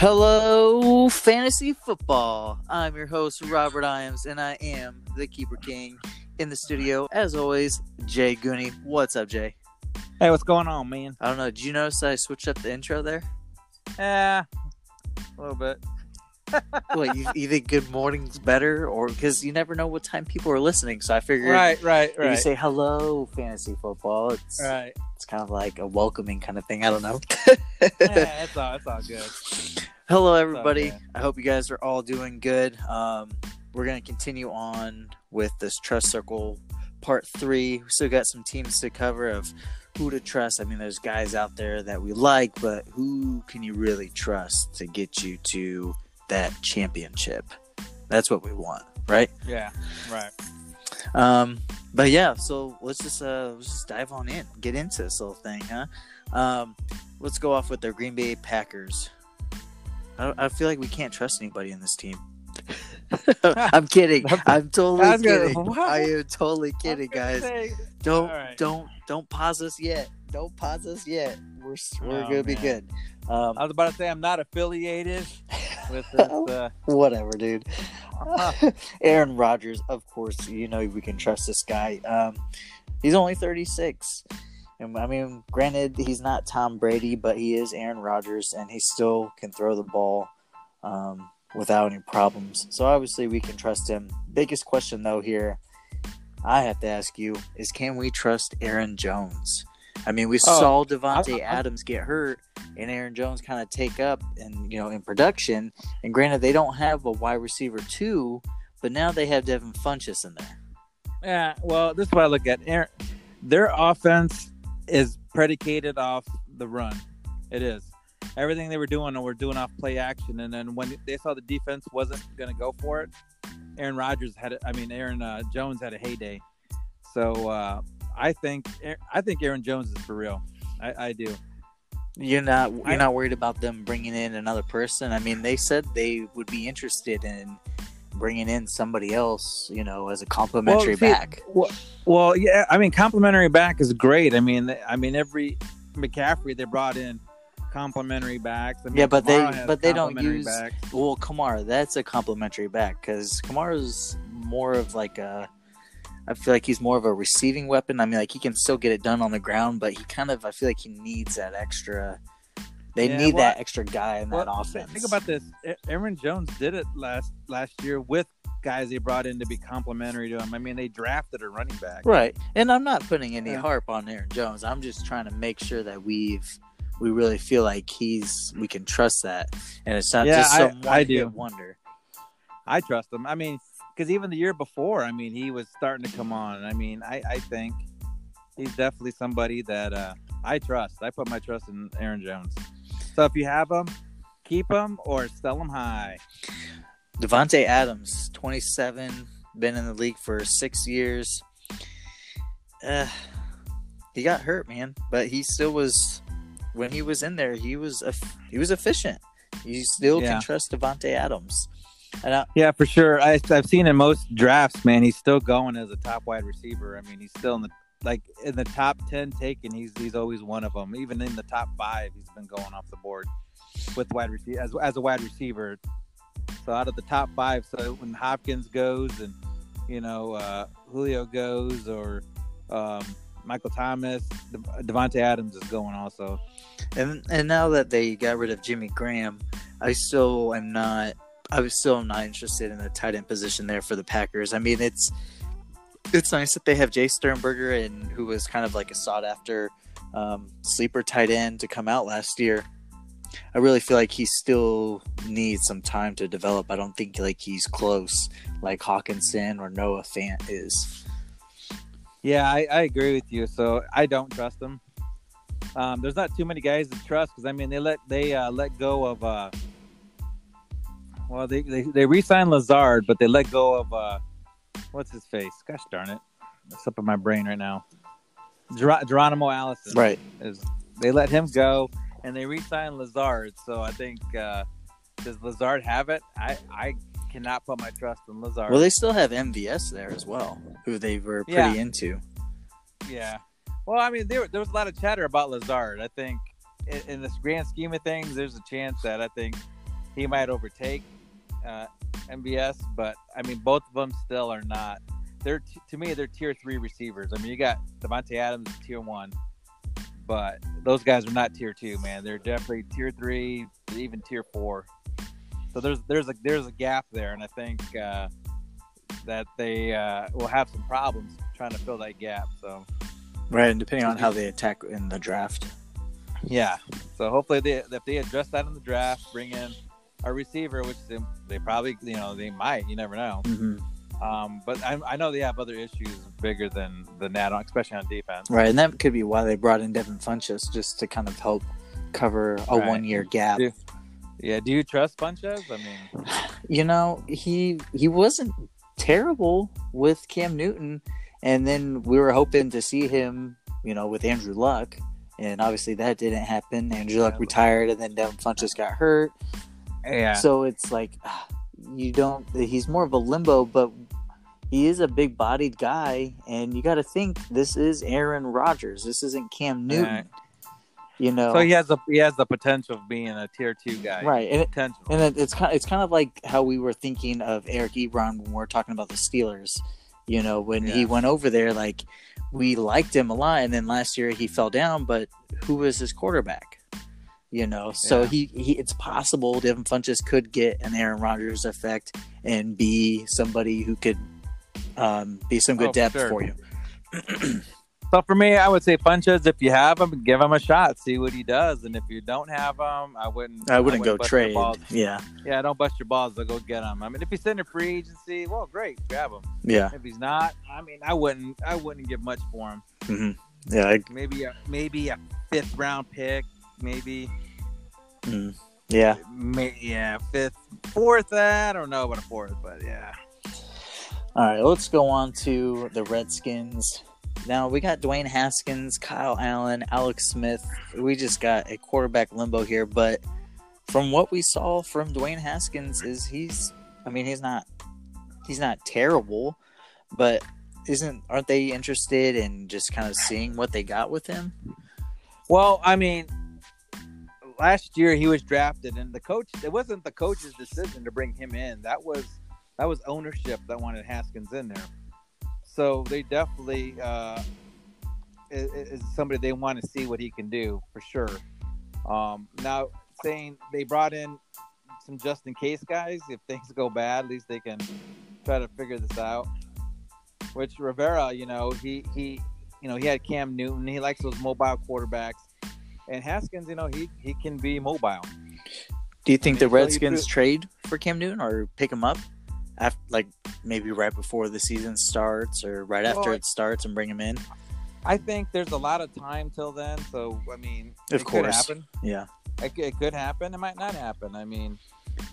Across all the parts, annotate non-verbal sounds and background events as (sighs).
Hello, fantasy football. I'm your host, Robert Iams, and I am the Keeper King in the studio. As always, Jay Gooney. What's up, Jay? Hey, what's going on, man? I don't know. Did you notice I switched up the intro there? Yeah, a little bit. (laughs) What, you, you think good morning's better? Or because you never know what time people are listening. So I figured Right, right, right. you say hello, fantasy football, it's, right. it's kind of like a welcoming kind of thing. I don't know. (laughs) Yeah, that's all. That's all good. Hello, everybody. good. I hope you guys are all doing good. Um, we're going to continue on with this Trust Circle Part 3. We still got some teams to cover of who to trust. I mean, there's guys out there that we like, but who can you really trust to get you to that championship? That's what we want, right? Yeah, right. Um, but yeah, so let's just uh let's just dive on in, get into this little thing, huh? Um, let's go off with the Green Bay Packers. I, I feel like we can't trust anybody in this team. (laughs) I'm kidding. I'm totally I was gonna- kidding. I am totally kidding, guys. say- Don't right. don't don't pause us yet. Don't pause us yet. We're we're Oh, gonna be good. Um, I was about to say I'm not affiliated with (laughs) this. Uh, whatever, dude. (laughs) Aaron Rodgers, of course, you know we can trust this guy. Um, he's only 36. And I mean, granted, he's not Tom Brady, but he is Aaron Rodgers, and he still can throw the ball um, without any problems. So obviously, we can trust him. Biggest question, though, here I have to ask you is can we trust Aaron Jones? I mean, we Oh, saw I- Adams get hurt, and Aaron Jones kind of take up, and you know, in production. And granted, they don't have a wide receiver too, but now they have Devin Funchess in there. yeah. Well, this is what I look at. Aaron, their offense is predicated off the run. It is. Everything they were doing, were doing off play action, and then when they saw the defense wasn't going to go for it, Aaron Rodgers had. I mean, Aaron uh, Jones had a heyday. So uh, I think I think Aaron Jones is for real. I, I do. You're not you're I- not worried about them bringing in another person. I mean, they said they would be interested in bringing in somebody else, you know, as a complimentary see, back. Well, well, yeah. I mean, complimentary back is great. I mean, I mean every McCaffrey they brought in complimentary backs. I mean, Yeah, but they- Kamara has but they don't use- backs. Well, Kamara, that's a complimentary back because Kamara's more of like a. I feel like he's more of a receiving weapon. I mean, like he can still get it done on the ground, but he kind of I feel like he needs that extra. They Yeah, need well, that extra guy in that Well, offense. Think about this. Aaron Jones did it last last year with guys they brought in to be complimentary to him. I mean, they drafted a running back. Right. And I'm not putting any Yeah. harp on Aaron Jones. I'm just trying to make sure that we've we really feel like he's we can trust that. And it's not Yeah, just some I one do. wonder. I trust him. I mean, because even the year before, I mean, he was starting to come on. I mean, I, I think he's definitely somebody that uh, I trust. I put my trust in Aaron Jones. So if you have them, keep them or sell them high. Davante Adams, 27, been in the league for six years. Uh, he got hurt, man, but he still was. When he was in there, he was he was efficient. You still Yeah. can trust Davante Adams. I, Yeah, for sure. I, I've seen in most drafts, man, he's still going as a top wide receiver. I mean, he's still in the like in the top ten taken. He's he's always one of them. Even in the top five, he's been going off the board with wide receiver as as a wide receiver. So out of the top five, so when Hopkins goes and you know uh, Julio goes or um, Michael Thomas, De- Davante Adams is going also. And and now that they got rid of Jimmy Graham, I still am not. I was still not interested in the tight end position there for the Packers. I mean, it's it's nice that they have Jace Sternberger and who was kind of like a sought after um, sleeper tight end to come out last year. I really feel like he still needs some time to develop. I don't think like he's close like Hockenson or Noah Fant is. Yeah, I, I agree with you. So I don't trust them. Um, there's not too many guys to trust because I mean they let they uh, let go of uh, well they, they they re-signed Lazard, but they let go of uh, what's his face? Gosh darn it, it's up in my brain right now. Ger- Geronimo Allison Right. is they let him go and they re-signed Lazard. So I think uh, does Lazard have it? I I cannot put my trust in Lazard. Well, they still have MVS there as well, who they were pretty Yeah. into. Yeah. Well, I mean, there there was a lot of chatter about Lazard. I think in, in this grand scheme of things, there's a chance that I think he might overtake uh, MVS, but I mean, both of them still are not. They're t- to me, they're tier three receivers. I mean, you got Davante Adams tier one, but those guys are not tier two, man. They're definitely tier three, even tier four. So there's there's a there's a gap there, and I think uh, that they uh, will have some problems trying to fill that gap. So Right, and depending on how they attack in the draft. yeah, so hopefully they if they address that in the draft, bring in a receiver, which they, they probably you know they might, you never know. hmm Um, but I, I know they have other issues bigger than than that, especially on defense. Right, and that could be why they brought in Devin Funchess just to kind of help cover a Right. one year gap. Yeah. Yeah, do you trust Funchess? I mean, (sighs) You know, he he wasn't terrible with Cam Newton, and then we were hoping to see him, you know, with Andrew Luck, and obviously that didn't happen. Andrew Luck retired, and then Devin Funchess got hurt. Yeah, So it's like (sighs) you don't. He's more of a limbo, but he is a big bodied guy, and you got to think this is Aaron Rodgers. This isn't Cam Newton. Right. You know, so he has the he has the potential of being a tier two guy, right? And it, and it, it's kind it's kind of like how we were thinking of Eric Ebron when we are talking about the Steelers. You know, when he went over there, like we liked him a lot, and then last year he fell down. But who was his quarterback? You know, so Yeah. he, he it's possible Devin Funchess could get an Aaron Rodgers effect and be somebody who could um, be some good Oh, depth sure. for you. So for me, I would say Funchess. If you have him, give him a shot, see what he does. And if you don't have him, I wouldn't. I wouldn't go bust your trade. Yeah, Yeah, don't bust your balls to go get him. I mean, if he's in a free agency, well, great, grab him. yeah, If he's not, I mean, I wouldn't. I wouldn't give much for him. hmm yeah. I, Maybe a maybe a fifth round pick. Maybe. mm, yeah. May, yeah, fifth, fourth. I don't know about a fourth, but yeah. All right, let's go on to the Redskins. Now we got Dwayne Haskins, Kyle Allen, Alex Smith. We just got a quarterback limbo here, but from what we saw from Dwayne Haskins is he's I mean he's not he's not terrible, but isn't aren't they interested in just kind of seeing what they got with him? Well, I mean, last year he was drafted, and the coach. It wasn't the coach's decision to bring him in. That was that was ownership that wanted Haskins in there. So they definitely uh, is, is somebody they want to see what he can do for sure. Um, now, saying they brought in some just in case guys, if things go bad, at least they can try to figure this out. Which Rivera, you know, he he you know, he had Cam Newton. He likes those mobile quarterbacks. And Haskins, you know, he he can be mobile. Do you think the Redskins trade for Cam Newton or pick him up after like maybe right before the season starts or right after Well, it starts and bring him in? I think there's a lot of time till then. So I mean, Of it could course. happen. Yeah. It, it could happen. It might not happen. I mean,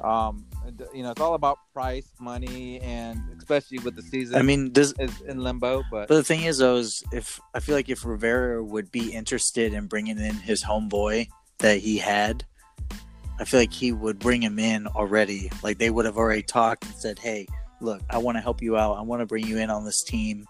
um, you know, it's all about price, money, and especially with the season I mean, does is in limbo. But But the thing is, though, is if I feel like if Rivera would be interested in bringing in his homeboy that he had, I feel like he would bring him in already. Like they would have already talked and said, "Hey, look, I want to help you out. I want to bring you in on this team.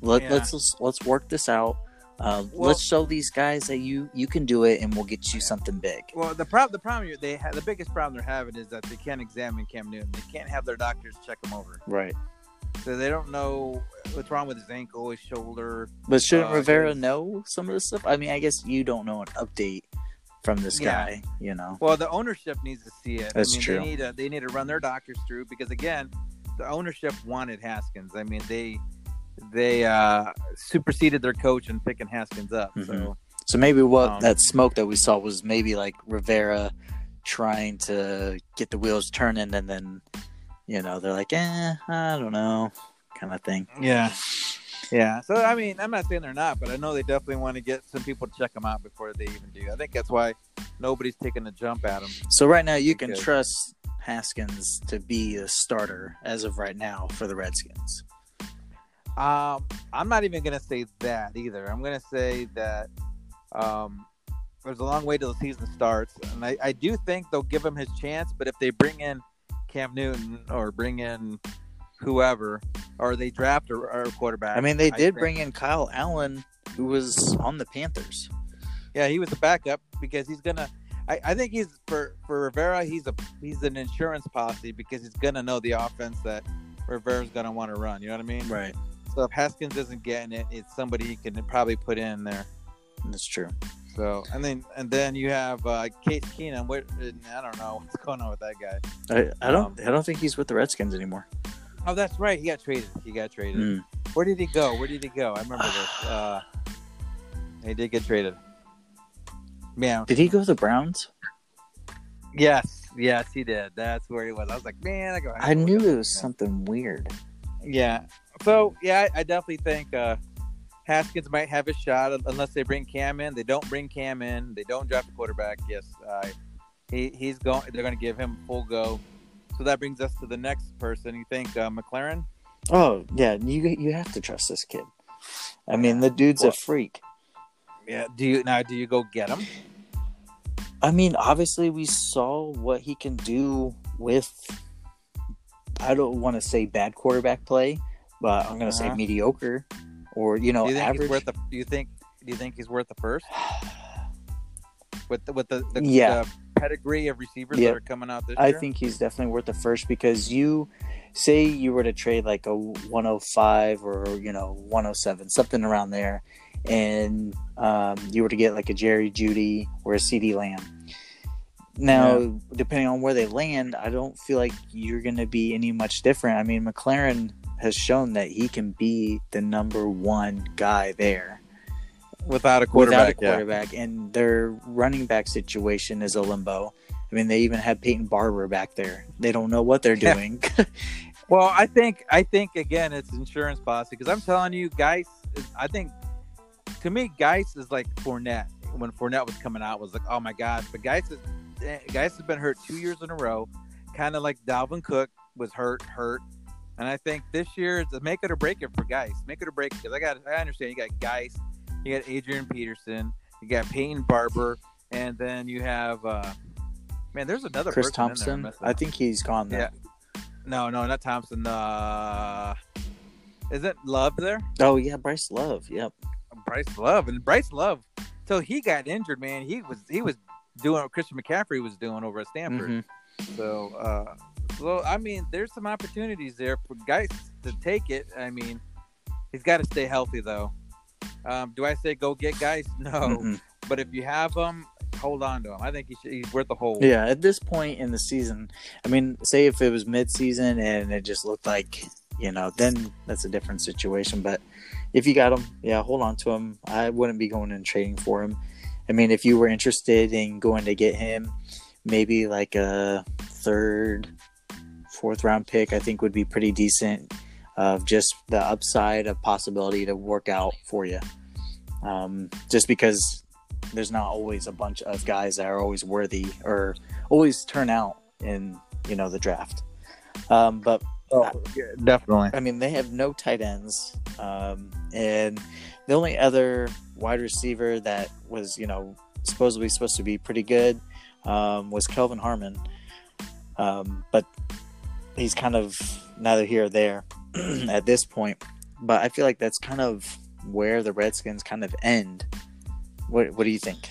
Let, Yeah. Let's let's work this out. Um, Well- let's show these guys that you you can do it, and we'll get you something big." well, the problem the problem they have the biggest problem they're having is that they can't examine Cam Newton. They can't have their doctors check him over, Right. so they don't know what's wrong with his ankle, his shoulder. But shouldn't Uh, Rivera there's- know some of this stuff? I mean, I guess you don't know an update from this Yeah. guy. You know. Well, the ownership needs to see it. That's I mean, true. They need to they need to run their doctors through because again, the ownership wanted Haskins. I mean, they they uh superseded their coach in picking Haskins up. So Mhm. So maybe what Um, that smoke that we saw was maybe like Rivera trying to get the wheels turning, and then you know they're like, eh, I don't know, kind of thing. yeah, yeah. So I mean, I'm not saying they're not, but I know they definitely want to get some people to check them out before they even do. I think that's why nobody's taking a jump at them. So right now you can trust Haskins to be a starter as of right now for the Redskins. Um, I'm not even gonna say that either. I'm gonna say that um, there's a long way till the season starts, and I, I do think they'll give him his chance. But if they bring in Cam Newton or bring in whoever, or they draft a, a quarterback, I mean, they did bring in Kyle Allen, who was on the Panthers. Yeah, he was a backup because he's gonna. I, I think he's for for Rivera. He's a he's an insurance policy because he's gonna know the offense that Rivera's gonna want to run. You know what I mean? Right. So if Haskins isn't getting it, it's somebody he can probably put in there. That's true. So and then and then you have uh, Case Keenum. What I don't know what's going on with that guy. I, I don't Um, I don't think he's with the Redskins anymore. Oh, that's right. He got traded. He got traded. Mm. Where did he go? Where did he go? I remember this. (sighs) Uh, he did get traded. Yeah. Did he go to the Browns? Yes. Yes, he did. That's where he was. I was like, man, I go. I knew it was something weird. Yeah. So yeah, I, I definitely think uh, Haskins might have a shot unless they bring Cam in. They don't bring Cam in. They don't draft a quarterback. Yes, uh, he he's going. They're going to give him full go. So that brings us to the next person. You think uh, McLaurin? Oh yeah, you you have to trust this kid. I mean, the dude's Well- a freak. Yeah. Do you now? Do you go get him? I mean, obviously, we saw what he can do with. I don't want to say bad quarterback play, but I'm going to say Uh-huh. mediocre, or you know, do you think average. he's worth the? Do you think? Do you think he's worth the first (sighs) with the with the, the, Yeah. the pedigree of receivers Yep. that are coming out this I year? think he's definitely worth the first because you say you were to trade like a 105 or you know 107, something around there, and um, you were to get like a Jerry Jeudy or a CeeDee Lamb. Now, Yeah. depending on where they land, I don't feel like you're going to be any much different. I mean, McLaurin has shown that he can be the number one guy there without a quarterback. without a quarterback, and their running back situation is a limbo. I mean, they even have Peyton Barber back there. They don't know what they're Yeah. doing. (laughs) (laughs) Well, I think I think again it's insurance policy because I'm telling you. Is, I think to me, Guice is like Fournette. When Fournette was coming out, was like, oh my god. But Guice is eh, Guice has been hurt two years in a row, kind of like Dalvin Cook was hurt, hurt. And I think this year is a make it or break it for Guice. Make it or break it because I got I understand you got Guice, you got Adrian Peterson, you got Peyton Barber, and then you have uh man. There's another Chris person there I'm Thompson. I think he's gone there. No, no, not Thompson. Uh, is it Love there? Oh yeah, Bryce Love. Yep. Bryce Love and Bryce Love. Till he got injured, man, he was he was doing what Christian McCaffrey was doing over at Stanford. Mhm. So, uh, so I mean, there's some opportunities there for Guice to take it. I mean, he's got to stay healthy though. Um, do I say go get guys? (laughs) No, Mhm. but if you have them, hold on to him. I think he should, he's worth the hold. Yeah, at this point in the season, I mean, say if it was mid-season and it just looked like, you know, then that's a different situation. But if you got him, yeah, hold on to him. I wouldn't be going and trading for him. I mean, if you were interested in going to get him, maybe like a third, fourth round pick, I think would be pretty decent. Of just the upside of possibility to work out for you. Um, just because there's not always a bunch of guys that are always worthy or always turn out in you know the draft. Um, but Oh, yeah, definitely. I mean, they have no tight ends, um, and the only other wide receiver that was you know supposedly supposed to be pretty good um, was Kelvin Harmon, um, but he's kind of neither here or there (clears throat) at this point. But I feel like that's kind of where the Redskins kind of end. What What do you think?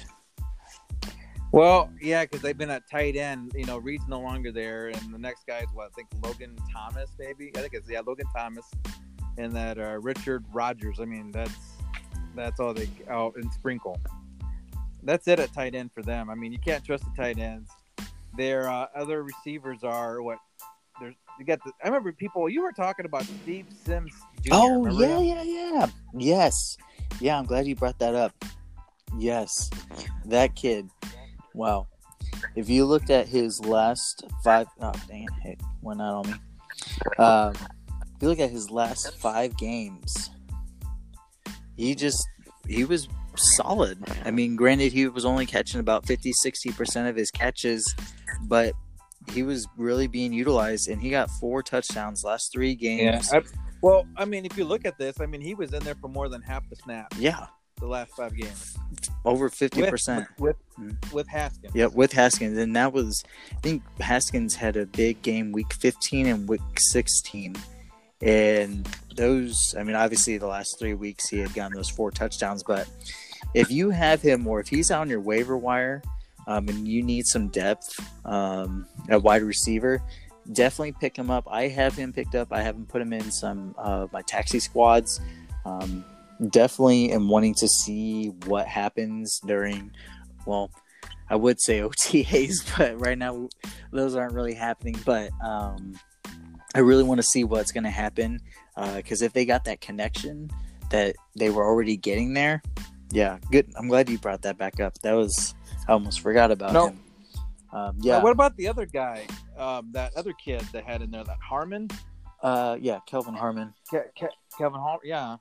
Well, yeah, because they've been at tight end. You know, Reed's no longer there, and the next guy is what I think Logan Thomas, maybe. I think it's yeah, Logan Thomas, and that uh, Richard Rogers. I mean, that's that's all they oh, and Sprinkle. That's it at tight end for them. I mean, you can't trust the tight ends. Their uh, other receivers are what. You got the. I remember people you were talking about Steve Sims. Jr. Oh remember yeah, him? yeah, yeah. Yes, yeah. I'm glad you brought that up. Yes, that kid. Wow. If you looked at his last five, oh dang it, it went out on me. Um, if you look at his last five games, he just he was solid. I mean, granted, he was only catching about 50, 60 percent of his catches, but he was really being utilized, and he got four touchdowns last three Yeah. games. I, well, I mean, if you look at this, I mean, he was in there for more than half the snap yeah the last five games. over fifty percent with Mm. with, with Haskins. Yep, with Haskins, and that was I think Haskins had a big game week fifteen and week sixteen, and those I mean obviously the last three weeks he had gotten those four touchdowns, but if you have him or if he's on your waiver wire, um, and you need some depth um, at wide receiver, definitely pick him up. I have him picked up. I haven't put him in some of my taxi squads. Um, definitely am wanting to see what happens during, well, I would say (laughs) OTAs, but right now those aren't really happening. But um, I really want to see what's going to happen because uh, if they got that connection that they were already getting there, yeah, good. I'm glad you brought that back up. That was I almost forgot about No. him. Um, yeah, what about the other guy? Um, that other kid that had in there, that Harmon, uh, yeah, Kelvin Harmon. Ke- Ke- Kevin Harmon. Yeah,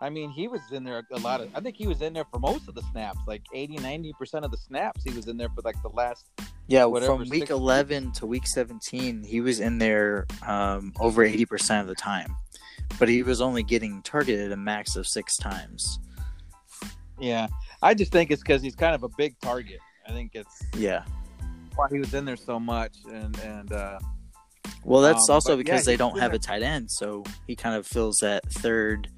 I mean he was in there a lot of. I think he was in there for most of the snaps, like 80, 90 percent of the snaps. He was in there for like the last. Yeah, whatever, from week six- 11 to week 17, he was in there um, over 80% of the time, but he was only getting targeted a max of six times. Yeah, I just think it's because he's kind of a big target. I think it's Yeah. why he was in there so much, and and uh, Well, that's Um, also because yeah, they don't have a tight end, so he kind of fills that third,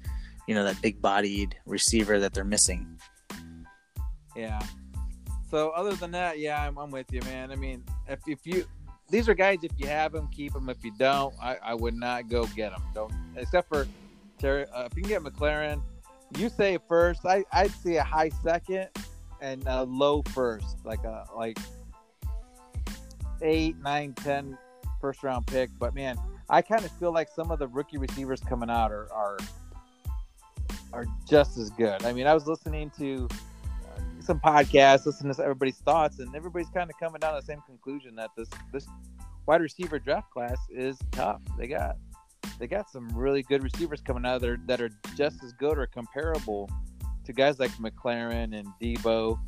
you know, that big bodied receiver that they're missing. Yeah. So other than that, yeah, I'm, I'm with you, man. I mean, if if you these are guys, if you have them, keep them. If you don't, I, I would not go get them. Don't except for Terry. Uh, if you can get McLaurin, you say first. I I'd see a high second and a low first, like a like eight, nine, ten first round pick. But man, I kind of feel like some of the rookie receivers coming out are are are just as good. I mean, I was listening to uh, some podcasts, listening to everybody's thoughts, and everybody's kind of coming down to the same conclusion that this this wide receiver draft class is tough. They got they got some really good receivers coming out there that are just as good or comparable to guys like McLaurin and Deebo,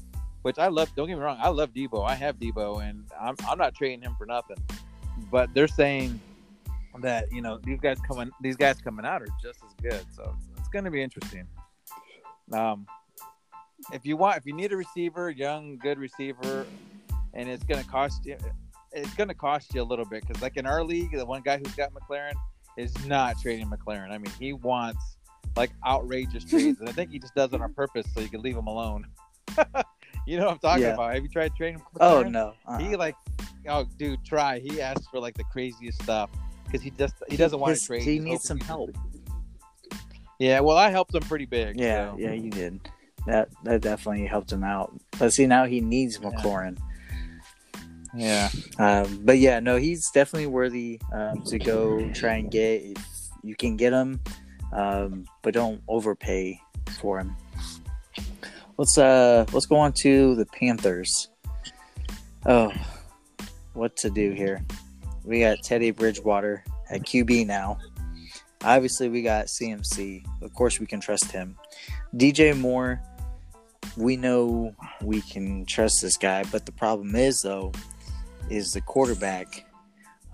which I love. Don't get me wrong, I love Deebo. I have Deebo, and I'm I'm not trading him for nothing. But they're saying that you know these guys coming these guys coming out are just as good. So it's, it's going to be interesting. Um, if you want, if you need a receiver, young, good receiver, and it's going to cost you, it's going to cost you a little bit because, like in our league, the one guy who's got McLaurin is not trading McLaurin. I mean, he wants like outrageous trades, and I think he just does it on purpose so you can leave him alone. (laughs) you know what I'm talking Yeah. about? Have you tried trading? Oh no, uh-uh. He like, oh, dude, try. He asks for like the craziest stuff because he just he doesn't want to trade. He needs some help. Yeah, well, I helped him pretty big. Yeah, so. yeah, you did. That that definitely helped him out. But see, now he needs McLaurin. yeah. Um, but yeah, no, he's definitely worthy um, to go try and get if you can get him, um, but don't overpay for him. Let's uh let's go on to the Panthers. Oh, what to do here? We got Teddy Bridgewater at QB now. Obviously, we got CMC. Of course, we can trust him. DJ Moore, we know we can trust this guy, but the problem is though, is the quarterback.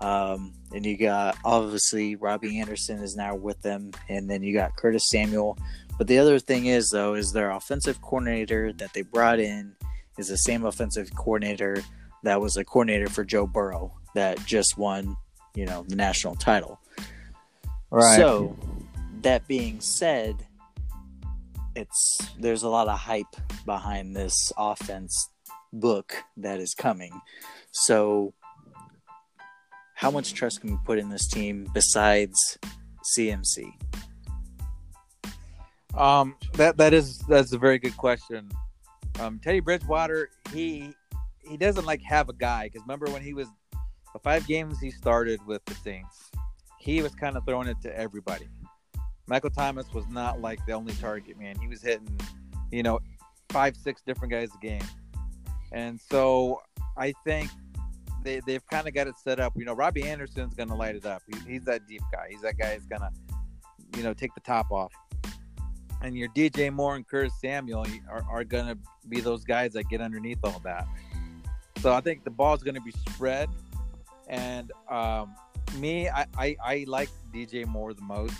Um, and you got obviously Robbie Anderson is now with them, and then you got Curtis Samuel. But the other thing is though, is their offensive coordinator that they brought in is the same offensive coordinator that was a coordinator for Joe Burrow that just won, you know, the national title. Right. So, that being said, it's there's a lot of hype behind this offense book that is coming. So, how much trust can we put in this team besides CMC? Um, that that is that's a very good question. Um, Teddy Bridgewater, he he doesn't like have a guy because remember when he was the five games he started with the Saints, he was kind of throwing it to everybody. Michael Thomas was not like the only target man; he was hitting, you know, five six different guys a game, and so I think they they've kind of got it set up. You know, Robbie Anderson's going to light it up. He, he's that deep guy. He's that guy who's going to, you know, take the top off and your DJ Moore and Curtis Samuel are, are going to be those guys that get underneath all that. So I think the ball is going to be spread. And um, me, I, I, I like DJ Moore the most.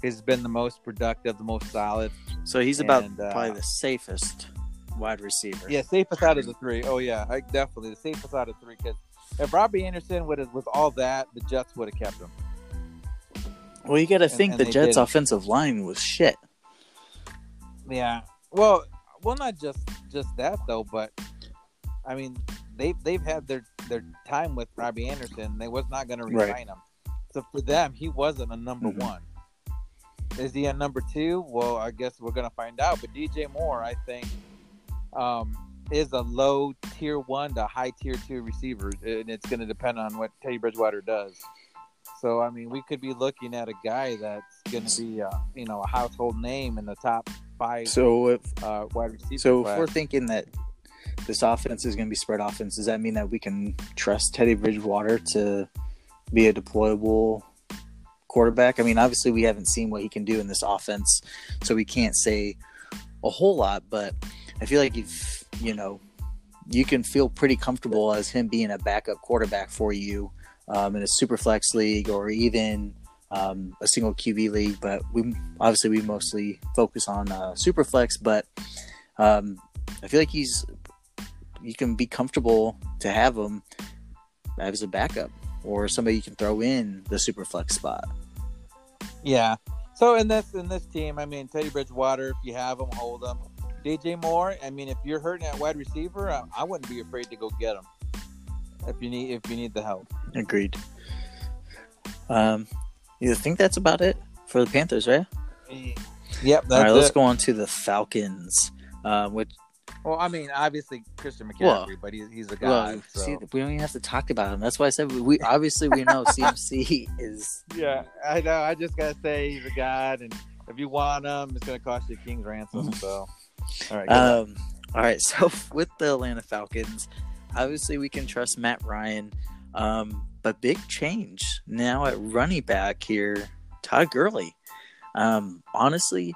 He's been the most productive, the most solid. So he's about And, uh, probably the safest wide receiver. Yeah, safest out of the three. Oh yeah, I, definitely the safest out of three. Because if Robbie Anderson would have with all that, the Jets would have kept him. Well, you got to think and the they Jets' did. offensive line was shit. Yeah. Well, well, not just just that though, but I mean, they they've had their their time with Robbie Anderson. They was not going to resign Right. him. So for them, he wasn't a number Mhm. one. Is he a number two? Well, I guess we're going to find out. But DJ Moore, I think, um, is a low tier one to high tier two receiver, and it's going to depend on what Teddy Bridgewater does. So I mean, we could be looking at a guy that's going to be, uh, you know, a household name in the top five So if uh, wide receiver. so, if we're thinking that this offense is going to be spread offense, does that mean that we can trust Teddy Bridgewater to be a deployable quarterback? I mean, obviously we haven't seen what he can do in this offense, so we can't say a whole lot. But I feel like if you know, you can feel pretty comfortable as him being a backup quarterback for you um, in a super flex league or even um, a single QB league. But we obviously we mostly focus on uh, super flex, but um, I feel like he's you can be comfortable to have him as a backup or somebody you can throw in the super flex spot. Yeah. So in this in this team, I mean Teddy Bridgewater, if you have him, hold him. DJ Moore, I mean, if you're hurting at wide receiver, I, I wouldn't be afraid to go get him. If you need if you need the help. Agreed. Um, you think that's about it for the Panthers, right? Yep, that's All right, let's it. go on to the Falcons. Uh, which Well, I mean, obviously Christian McCaffrey, Well, but he's, he's a guy. well, so. see, we don't even have to talk about him. That's why I said we, we obviously we know (laughs) CMC is yeah, I know. I just gotta say he's a god, and if you want him, it's gonna cost you a king's ransom. So, all right. Um, (laughs) all right, so (laughs) with the Atlanta Falcons, obviously we can trust Matt Ryan, um, but big change now at running back here, Todd Gurley. Um, honestly,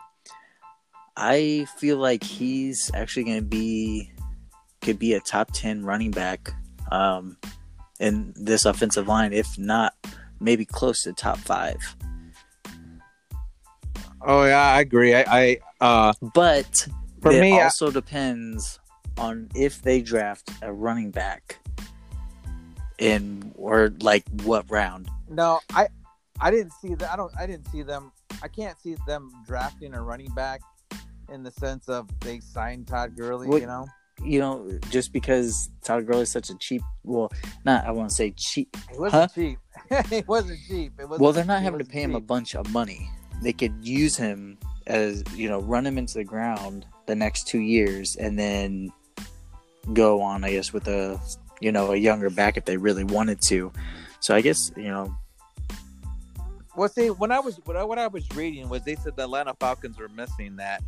I feel like he's actually going to be could be a top ten running back um, in this offensive line, if not maybe close to top five. oh yeah, I agree. I, I uh, But For it me, I- also depends on if they draft a running back in or like what round. No, I I didn't see that. I don't. I didn't see them. I can't see them drafting a running back in the sense of they signed Todd Gurley. Well, you know, You know, just because Todd Gurley is such a cheap, well, not I won't say cheap. it wasn't Huh? cheap. (laughs) it wasn't cheap. It wasn't, Well, they're not having to pay him a bunch of money. They could use him as you know, run him into the ground the next two years, and then go on, I guess, with a you know a younger back if they really wanted to. So I guess you know Well, see, when I was what I, what I was reading was they said the Atlanta Falcons were missing that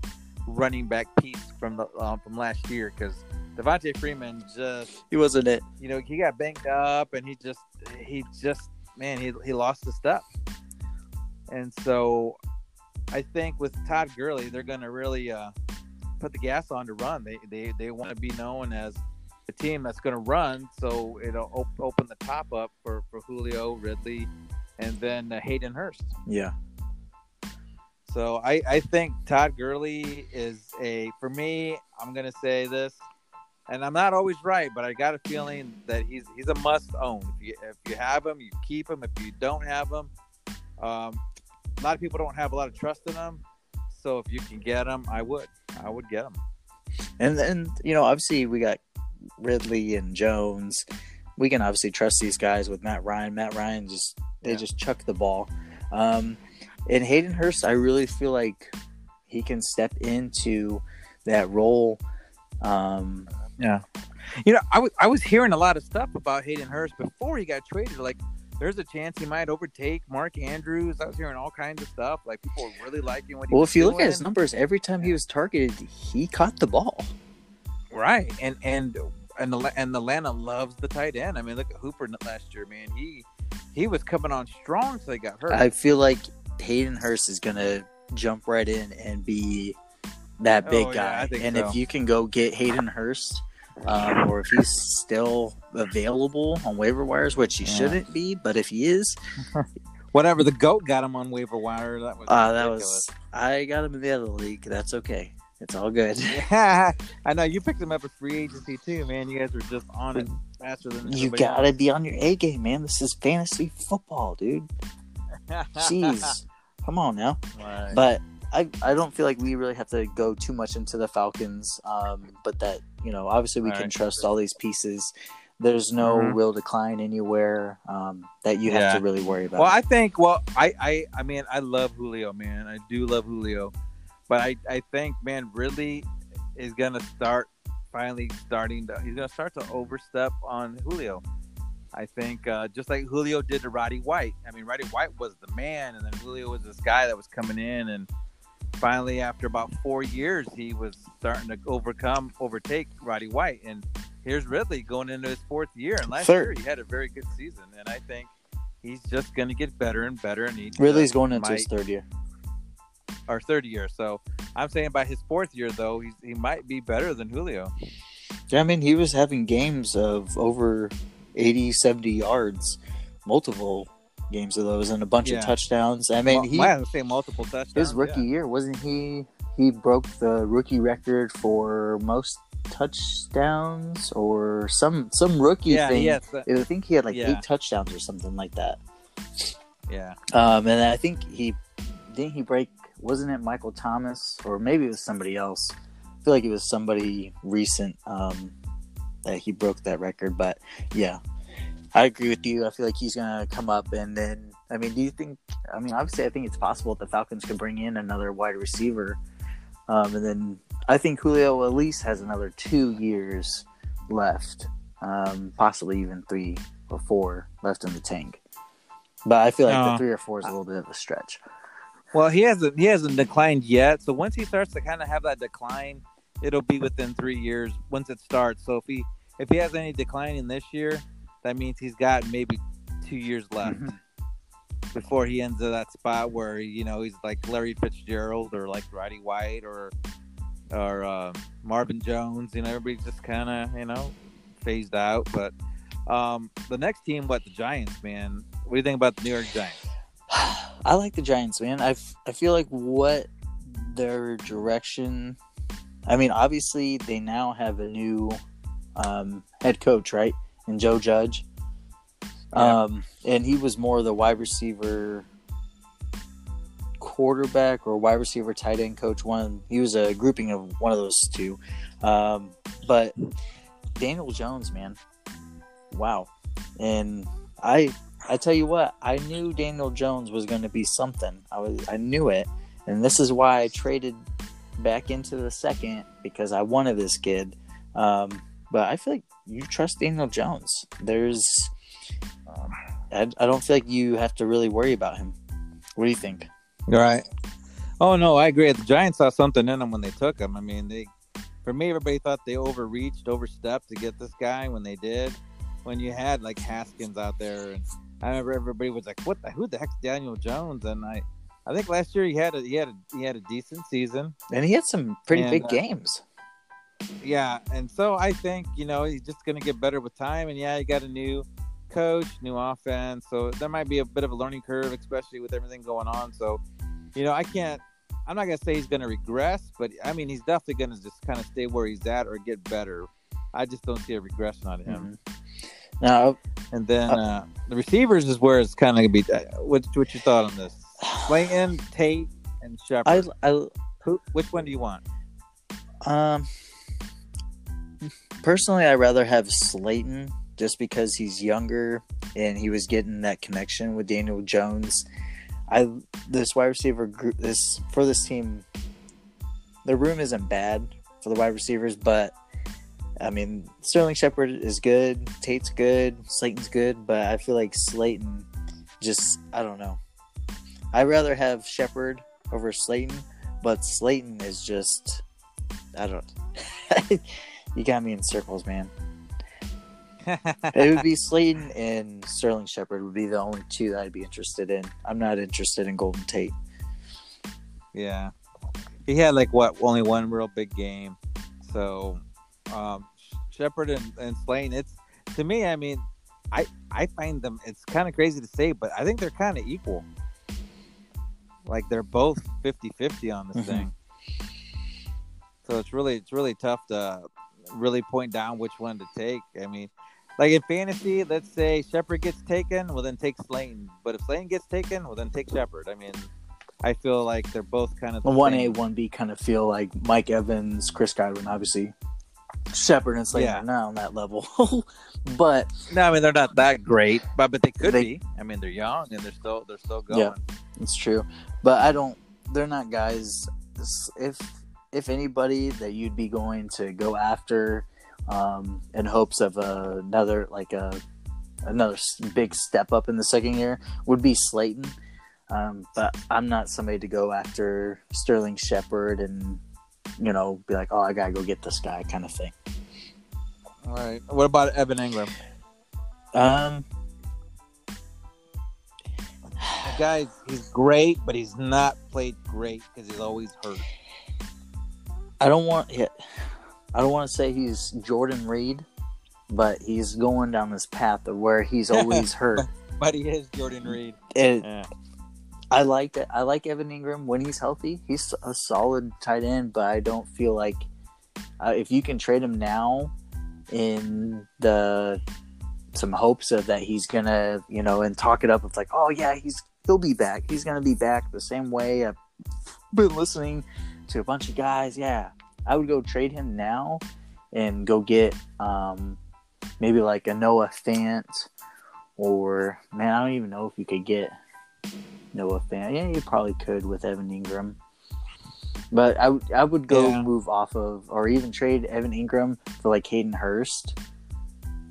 running back piece from the um, from last year because Devonta Freeman just he wasn't it. you know he got banged up and he just he just man he he lost the step and so i think with todd Gurley, they're going to really uh put the gas on to run they they, they want to be known as a team that's going to run so it'll op- open the top up for for julio ridley and then uh, hayden hurst Yeah. so I, I think Todd Gurley is a for me. I'm gonna say this, and I'm not always right, but I got a feeling that he's he's a must own. If you if you have him, you keep him. If you don't have him, um, a lot of people don't have a lot of trust in them. So if you can get them, I would. I would get them. And then you know, obviously we got Ridley and Jones. We can obviously trust these guys with Matt Ryan. Matt Ryan just they Yeah. just chuck the ball. Um, and Hayden Hurst, I really feel like he can step into that role. Um, Yeah. You know, I was I was hearing a lot of stuff about Hayden Hurst before he got traded. Like, there's a chance he might overtake Mark Andrews. I was hearing all kinds of stuff. Like, people were really liking what he well, if you look at his numbers, every time he was targeted, he caught the ball. Right, and and and the and Atlanta loves the tight end. I mean, look at Hooper last year, man. He he was coming on strong, so they got hurt. I feel like Hayden Hurst is gonna jump right in and be that big Oh, yeah, guy. Think and so. if you can go get Hayden Hurst, um, or if he's still available on waiver wires, which he Yeah. shouldn't be, but if he is, (laughs) Whatever the goat got him on waiver wire. That was uh, that was I got him in the other league. That's okay. It's all good. (laughs) Yeah, I know you picked him up at free agency too, man. You guys were just on it faster than You gotta be on your A game, man. This is fantasy football, dude. (laughs) Jeez, come on now. Right. But I, I don't feel like we really have to go too much into the Falcons, um, but that you know obviously we All can right. trust all these pieces. There's no Mhm. real decline anywhere um, that you have Yeah. to really worry about. Well, I think. Well, I, I, I mean, I love Julio, man. I do love Julio, but I, I think, man, really is gonna start finally starting to. He's gonna start to overstep on Julio. I think uh, just like Julio did to Roddy White. I mean, Roddy White was the man, and then Julio was this guy that was coming in, and finally, after about four years, he was starting to overcome, overtake Roddy White, and here's Ridley going into his fourth year, and last Third. year he had a very good season, and I think he's just going to get better and better. And he Ridley's going into his third year. or third year. So I'm saying by his fourth year, though, he's, he might be better than Julio. Yeah, I mean, he was having games of over 80, 70 yards, multiple games of those, and a bunch Yeah. of touchdowns. I mean, Well, he might have to say multiple touchdowns. his rookie yeah. year wasn't he? He broke the rookie record for most touchdowns or some some rookie Yeah, thing. yes, uh, I think he had like Yeah. eight touchdowns or something like that. yeah. Um, and I think he didn't he break. Wasn't it Michael Thomas or maybe it was somebody else? I feel like it was somebody recent um, that he broke that record. But yeah, I agree with you. I feel like he's gonna come up and then. I mean, do you think? I mean, obviously, I think it's possible that the Falcons could bring in another wide receiver, um, and then I think Julio at least has another two years left, um, possibly even three or four left in the tank. But I feel like the three or four is a little bit of a stretch. Well, he hasn't he hasn't declined yet. So once he starts to kind of have that decline, it'll be within three years once it starts. So if he if he has any decline in this year, that means he's got maybe two years left Mhm. before he ends at that spot where you know he's like Larry Fitzgerald or like Roddy White or or uh, Marvin Jones. You know, everybody's just kind of you know phased out. But um, the next team, what the Giants, man? What do you think about the New York Giants? (sighs) I like the Giants, man. I, f- I feel like what their direction. I mean, obviously they now have a new um, head coach, right? And Joe Judge. Yeah. Um, and he was more the wide receiver quarterback or wide receiver tight end coach. One, he was a grouping of one of those two. Um, but Daniel Jones, man, wow. And I I tell you what, I knew Daniel Jones was going to be something. I was, I knew it, and this is why I traded back into the second because I wanted this kid. Um, but I feel like you trust Daniel Jones. There's, um, I, I don't feel like you have to really worry about him. What do you think? Right. Oh no, I agree. The Giants saw something in him when they took him. I mean, they, for me, everybody thought they overreached, overstepped to get this guy when they did. When you had like Haskins out there, and I remember everybody was like, "What the? Who the heck's Daniel Jones?" And I, I think last year he had a he had a he had a decent season. And he had some pretty And, big uh, games. Yeah, and so I think you know he's just going to get better with time. And yeah, he got a new coach, new offense, so there might be a bit of a learning curve, especially with everything going on. So, you know, I can't. I'm not going to say he's going to regress, but I mean he's definitely going to just kind of stay where he's at or get better. I just don't see a regression on him. Mhm. Now, And then uh, the receivers is where it's kind of to be. Uh, what, what's your thought on this? (sighs) Slayton, Tate, and Shepard. I, I Who, which one do you want? Um, personally, I'd rather have Slayton just because he's younger and he was getting that connection with Daniel Jones. I this wide receiver group this for this team. The room isn't bad for the wide receivers, but I mean Sterling Shepard is good, Tate's good, Slayton's good, but I feel like Slayton just I don't know. I'd rather have Shepard over Slayton, but Slayton is just I don't. (laughs) you got me in circles, man. (laughs) It would be Slayton and Sterling Shepard would be the only two that I'd be interested in. I'm not interested in Golden Tate. Yeah, he had like what only one real big game. So, um, Shepard and, and Slayton, it's to me. I mean, I I find them. It's kind of crazy to say, but I think they're kind of equal. Like they're both 50-50 on this Mhm. thing. So it's really it's really tough to really point down which one to take. I mean, like in fantasy, let's say Shepard gets taken, well then take Slayton. But if Slayton gets taken, well then take Shepard. I mean, I feel like they're both kind of one A, one B kind of feel like Mike Evans, Chris Godwin, obviously Shepard and Slater Yeah. are not on that level, (laughs) but No, I mean they're not that great, but but they could They- be. I mean they're young and they're still they're still going. Yeah. it's true. But I don't. They're not guys. If if anybody that you'd be going to go after um, in hopes of another like a another big step up in the second year would be Slayton. Um, but I'm not somebody to go after Sterling Shepard and you know be like, oh, I gotta go get this guy kind of thing. All right. What about Evan Engram? Um, The guy, he's great, but he's not played great because he's always hurt. I don't want yeah, I don't want to say he's Jordan Reed, but he's going down this path of where he's always (laughs) hurt. But he is Jordan Reed. And Yeah. I like that. I like Evan Engram when he's healthy. He's a solid tight end, but I don't feel like uh, if you can trade him now in the some hopes of that he's gonna, you know, and talk it up. It's like, oh yeah, he's he'll be back. He's gonna be back the same way I've been listening to a bunch of guys. Yeah, I would go trade him now and go get um maybe like a Noah Fant or man, I don't even know if you could get Noah Fant. Yeah, you probably could with Evan Engram. But I would I would go Yeah. move off of or even trade Evan Engram for like Hayden Hurst.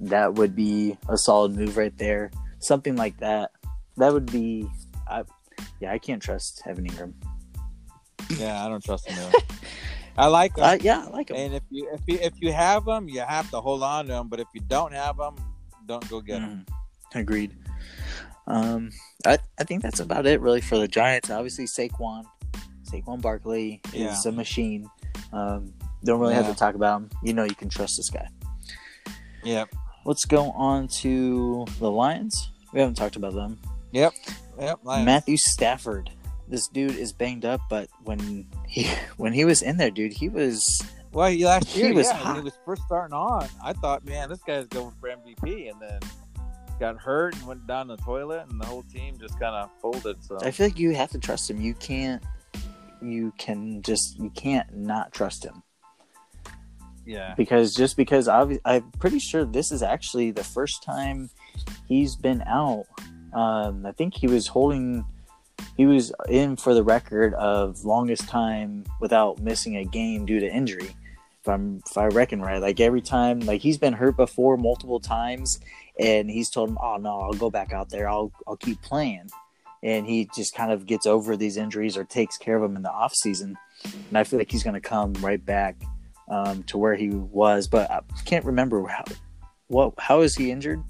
That would be a solid move right there. Something like that. That would be I yeah, I can't trust Evan Engram. Yeah, I don't trust him. Either. (laughs) I like him. Uh, yeah, I like him. and if you if you if you have them, you have to hold on to them. But if you don't have them, don't go get them. Mhm. Agreed. Um, I I think that's about it really for the Giants. Obviously, Saquon, Saquon Barkley is a machine. Um, don't really have to talk about him. You know, you can trust this guy. Yep. Let's go on to the Lions. We haven't talked about them. Yep. Yep. Lions. Matthew Stafford. This dude is banged up, but when he (laughs) when he was in there, dude, he was Well, he last He was yeah, he was first starting on, I thought, man, this guy's going for MVP, and then got hurt and went down the toilet, and the whole team just kind of folded. So I feel like you have to trust him. You can't. You can just you can't not trust him. yeah, because just because obvi- I'm pretty sure this is actually the first time he's been out. Um, I think he was holding, he was in for the record of longest time without missing a game due to injury. If I'm if I reckon right, like every time, like he's been hurt before multiple times, and he's told him, "Oh no, I'll go back out there. I'll I'll keep playing." And he just kind of gets over these injuries or takes care of them in the off season. And I feel like he's going to come right back um, to where he was, but I can't remember how. What? How is he injured?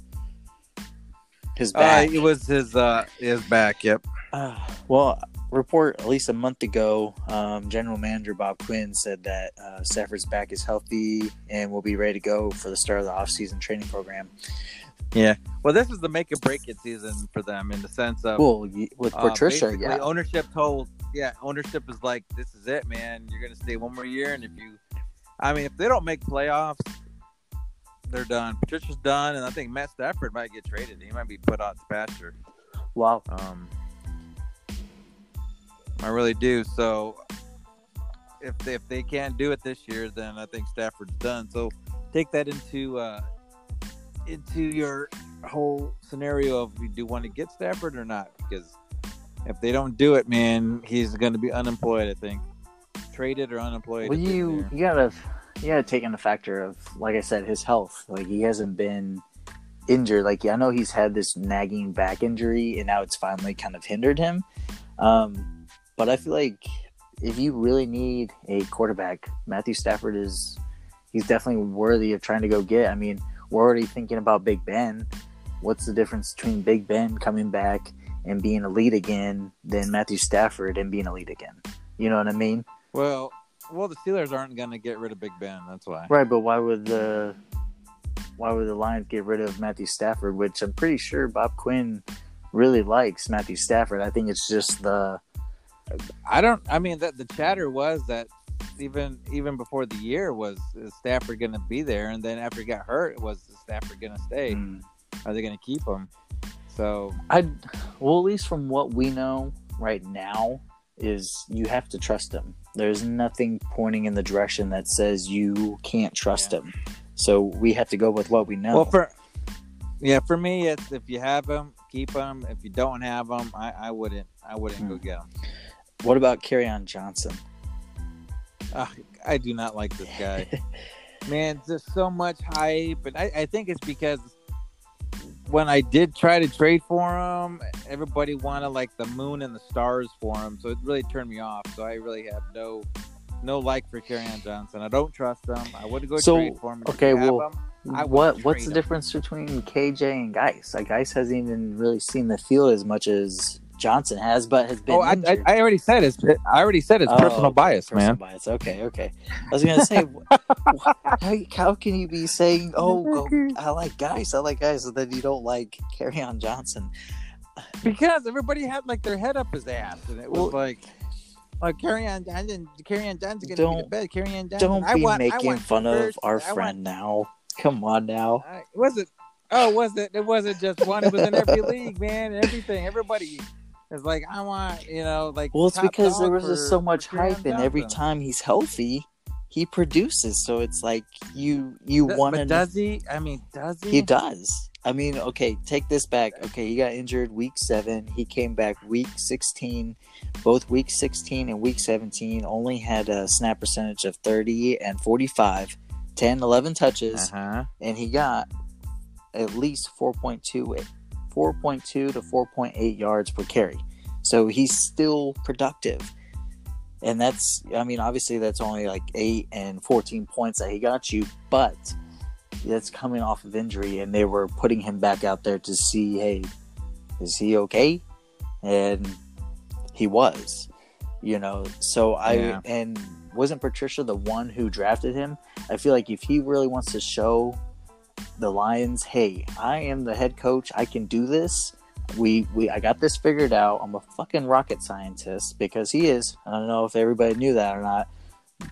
His uh, back. it was his uh his back. Yep. Uh, (sighs) well, report at least a month ago, um, General Manager Bob Quinn said that uh, Stafford's back is healthy and will be ready to go for the start of the offseason training program. Yeah, well, this is the make or break it season for them in the sense of Well, with uh, Patricia, yeah, ownership told yeah ownership is like this is it, man. You're gonna stay one more year, and if you, I mean, if they don't make playoffs. They're done. Patricia's done, and I think Matt Stafford might get traded. He might be put out to pasture. wow, Um, I really do. So if they, if they can't do it this year, then I think Stafford's done. So take that into uh, into your whole scenario of you do want to get Stafford or not, because if they don't do it, man, he's going to be unemployed. I think traded or unemployed. well, you you gotta you gotta take in the factor of like I said, his health. Like he hasn't been injured. Like I know he's had this nagging back injury, and now it's finally kind of hindered him. Um, but I feel like if you really need a quarterback, Matthew Stafford is he's definitely worthy of trying to go get. I mean, we're already thinking about Big Ben. What's the difference between Big Ben coming back and being elite again than Matthew Stafford and being elite again? You know what I mean? well, well, the Steelers aren't going to get rid of Big Ben. That's why. Right, but why would the why would the Lions get rid of Matthew Stafford? Which I'm pretty sure Bob Quinn really likes Matthew Stafford. I think it's just the I don't. I mean, that the chatter was that even even before the year was is Stafford going to be there, and then after he got hurt, was Stafford going to stay? Mm. Are they going to keep him? So I well, at least from what we know right now, is you have to trust him. There's nothing pointing in the direction that says you can't trust Yeah. him. So we have to go with what we know. Well, for yeah, for me, it's if you have him, keep him. If you don't have him, I, I wouldn't. I wouldn't go Hmm. get them. What about on Johnson? Ah, I do not like this guy. (laughs) Man, there's so much hype, and I, I think it's because when I did try to trade for him, everybody wanted like the moon and the stars for him, so it really turned me off. So I really have no no like for on Johnson. I don't trust him. I wouldn't go So, trade for him. Okay, well, him, what what's the him. difference between KJ and Guice? Like Guice hasn't even really seen the field as much as Johnson has, but has been. oh, I, I. I already said it's I already said it's Oh, personal bias, personal man. bias. Okay, okay. I was gonna say, (laughs) how, how can you be saying, "Oh, go, (laughs) I like Guice, I like Guice," and then you don't like Kerryon Johnson? Because everybody had like their head up his ass, and it was Well- like, like Kerryon Johnson, Kerryon Johnson gonna be Don't- the best. Kerryon Johnson. Don't I be want, I making want fun of our friend now. Come on now. I, was it? Oh, was it? It wasn't just one. It was in every league, man. Everything. Everybody is like, I want, you know, like. Well, it's because there was just so much hype, and every time he's healthy, he produces. So it's like you you want But to. does he? I mean, does he? He does. I mean, okay, take this back. Okay, he got injured week seven. He came back week 16. Both week 16 and week 17 only had a snap percentage of 30 and 45, 10, 11 touches, Uh huh. and he got at least 4.2, 4.2 to 4.8 yards per carry. So he's still productive. And that's, I mean, obviously that's only like 8 and 14 points that he got you, but that's coming off of injury, and they were putting him back out there to see, hey, is he okay? And he was, you know. So I Yeah. and wasn't Patricia the one who drafted him? I feel like if he really wants to show the Lions, hey, I am the head coach, I can do this. We we I got this figured out. I'm a fucking rocket scientist because he is. I don't know if everybody knew that or not,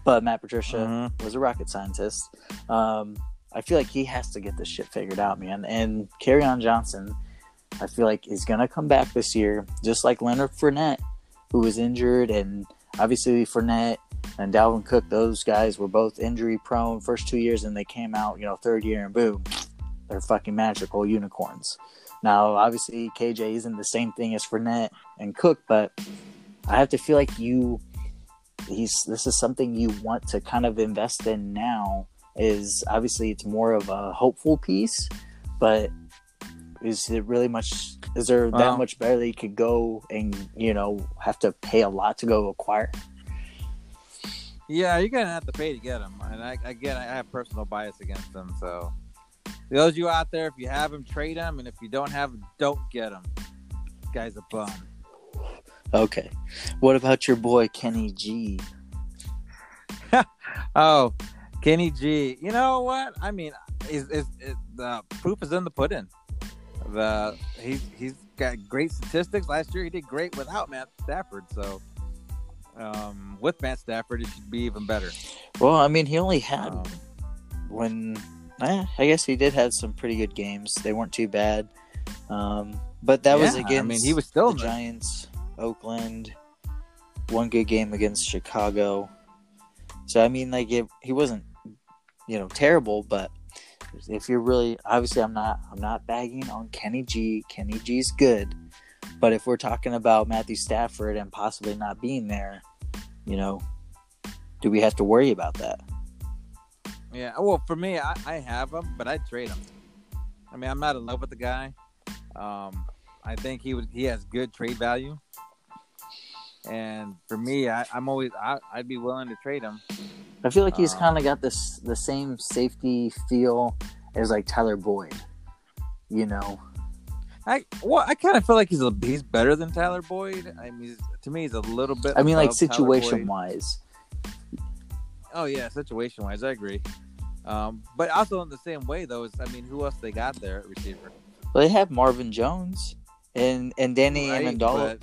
but Matt Patricia Mhm. was a rocket scientist. Um, I feel like he has to get this shit figured out, man. And on Johnson, I feel like is gonna come back this year, just like Leonard Fournette, who was injured, and obviously Fournette and Dalvin Cook, those guys were both injury prone first two years, and they came out, you know, third year and boom, they're fucking magical unicorns. Now, obviously, KJ isn't the same thing as Fournette and Cook, but I have to feel like you, he's this is something you want to kind of invest in now. Is obviously it's more of a hopeful piece, but is it really much? Is there that Well- much better that you could go and you know have to pay a lot to go acquire? Yeah, you're gonna have to pay to get him, and I again, I have personal bias against them. So, those of you out there, if you have him, trade him, and if you don't have him, don't get him. This guy's a bum. Okay, what about your boy Kenny G? (laughs) Oh, Kenny G. You know what? I mean, is is the proof is in the pudding. The he's he's got great statistics. Last year he did great without Matt Stafford. So, um, with Matt Stafford, it should be even better. Well, I mean, he only had Um, when eh, I guess he did have some pretty good games. They weren't too bad, um, but that was yeah, against. I mean, he was still the- Giants, Oakland, one good game against Chicago. So I mean, like it, he wasn't, you know, terrible. But if you're really, obviously, I'm not, I'm not bagging on Kenny G. Kenny G's good, but if we're talking about Matthew Stafford and possibly not being there, you know, do we have to worry about that? Yeah, well, for me, I, I have him, but I'd trade him. I mean, I'm not in love with the guy. Um, I think he would he has good trade value, and for me, I, I'm always I, I'd be willing to trade him. I feel like he's Um, kind of got this the same safety feel as like Tyler Boyd. You know, I well, I kind of feel like he's a, he's better than Tyler Boyd. I mean, to me, he's a little bit. I mean, like situation wise. Oh yeah, situation wise, I agree. Um, but also in the same way though, is I mean, who else they got there at receiver? Well, they have Marvin Jones and and Danny Right, Amendola.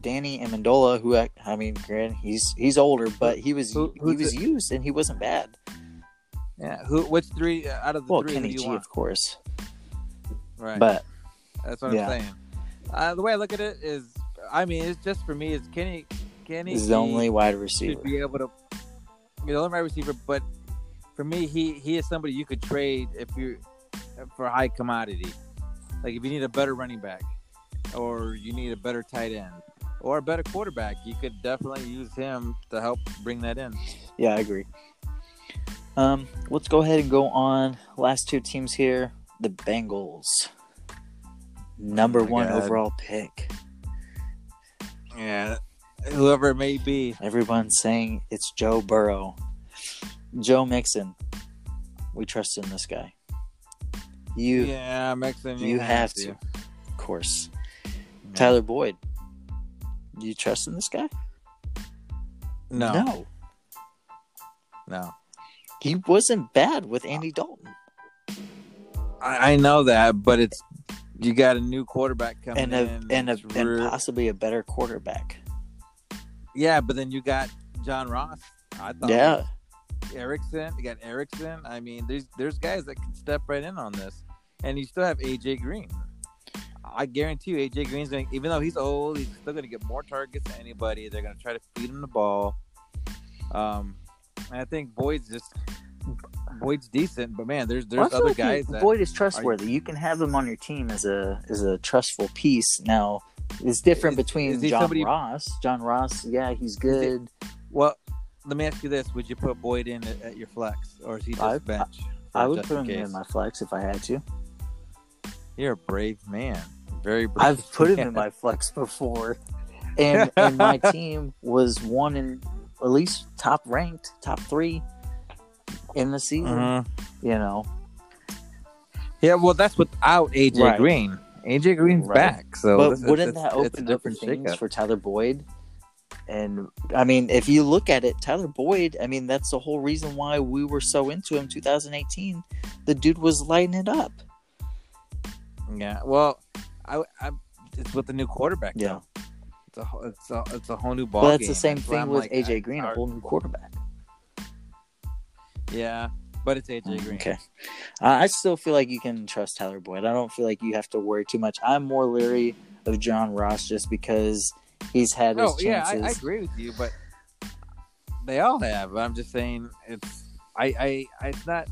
Danny Amendola, who I, I mean, granted, he's he's older, but he was Who- he was used and he wasn't bad. Yeah, who? Which three uh, out of the Well, three Kenny G, of course, Right. but That's what Yeah. I'm saying. Uh, the way I look at it is, I mean, it's just for me. Is Kenny Kenny is the only wide should receiver. be able to. You know, my receiver, but for me, he he is somebody you could trade if you for high commodity. Like if you need a better running back, or you need a better tight end, or a better quarterback, you could definitely use him to help bring that in. Yeah, I agree. Um, let's go ahead and go on. Last two teams here: the Bengals, number Oh one God. overall pick. Yeah, whoever it may be. Everyone's saying it's Joe Burrow, Joe Mixon. We trust in this guy. You, yeah, Mixon. you have to, of course. Tyler Boyd. You trust in this guy? No, no. no. He wasn't bad with Andy Dalton. I, I know that, but it's you got a new quarterback coming and a in. and a and possibly a better quarterback. yeah, but then you got John Ross. I thought Yeah, Erickson. You got Erickson. I mean, there's there's guys that can step right in on this, and you still have AJ Green. I guarantee you, AJ Green's going. Even though he's old, he's still going to get more targets than anybody. They're going to try to feed him the ball. Um, and I think Boyd's just Boyd's decent, but man, there's there's other guys that Boyd is trustworthy. You can have him on your team as a as a trustful piece. Now, it's different Is- between is John somebody- Ross. John Ross, yeah, he's good. Well, let me ask you this: Would you put Boyd in at, at your flex, or is he just I- bench? I for would put in him in my flex if I had to. You're a brave man. Very brave. I've put him in (laughs) my flex before, and and my (laughs) team was one in at least top ranked, top three in the season. Mhm. You know, Yeah, well, that's without AJ Right. Green. AJ Green's Right. back, so but this- wouldn't it's- that open up different things for Tyler Boyd? And I mean, if you look at it, Tyler Boyd, I mean, that's the whole reason why we were so into him 2018. The dude was lighting it up. Yeah, well, I, I it's with the new quarterback. Yeah. though. it's a whole- it's a it's a whole new ball. But that's game. the same That's thing with like, AJ Green, a whole new quarterback. Yeah, but it's AJ Green. Okay. I I still feel like you can trust Tyler Boyd. I don't feel like you have to worry too much. I'm more leery of John Ross just because he's had his Oh yeah, I, chances. I agree with you, but they all have. I'm just saying it's I I, I it's not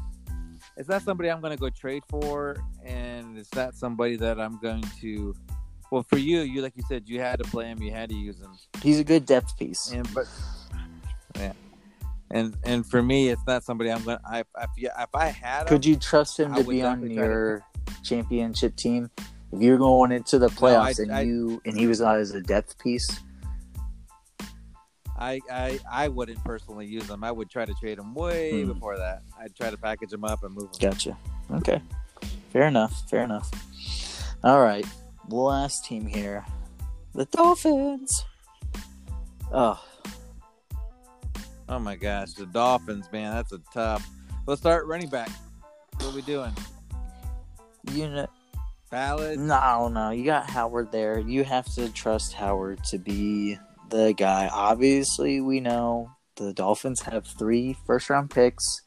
it's not somebody I'm going to go trade for, and it's not somebody that I'm going to. Well, for you, you like you said, you had to play him, you had to use him, He's a good depth piece. and but yeah, and and for me, it's not somebody I'm going. to I if, I had him, Could you trust him I to be on your championship team if you're going into the playoffs I- and I- you and he was on as a depth piece? I, I I wouldn't personally use him. I would try to trade him way Hmm. before that. I'd try to package him up and move him. Gotcha. Okay. Fair enough. Fair enough. All right. Last team here. The Dolphins. Oh, Oh my gosh, the Dolphins, man, that's a tough. Let's start running back. What are we doing? you know, Ballage? no, no. You got Howard there. You have to trust Howard to be the guy. Obviously, we know the Dolphins have three first round picks.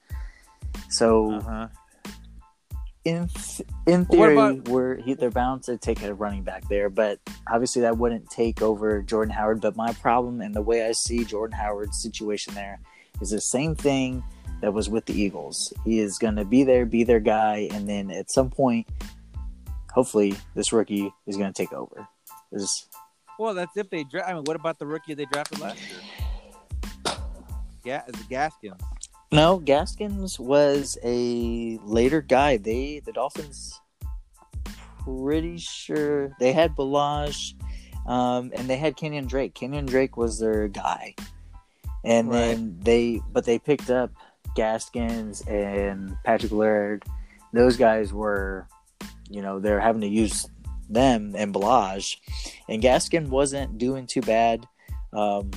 So, Uh-huh. In th- in theory, about- we're he, they're bound to take a running back there, but obviously that wouldn't take over Jordan Howard. But my problem and the way I see Jordan Howard's situation there is the same thing that was with the Eagles. He is going to be there, be their guy, and then at some point, hopefully, this rookie is going to take over. Is Well, that's if they draft. I mean, what about the rookie they drafted last year? Yeah, Gaskins? No Gaskins was a later guy. They the Dolphins pretty sure they had Ballage, um, and they had Kenyon Drake. Kenyon Drake was their guy, and Right. then they but they picked up Gaskins and Patrick Laird. Those guys were, you know, they're having to use them and Ballage, and Gaskin wasn't doing too bad. Um,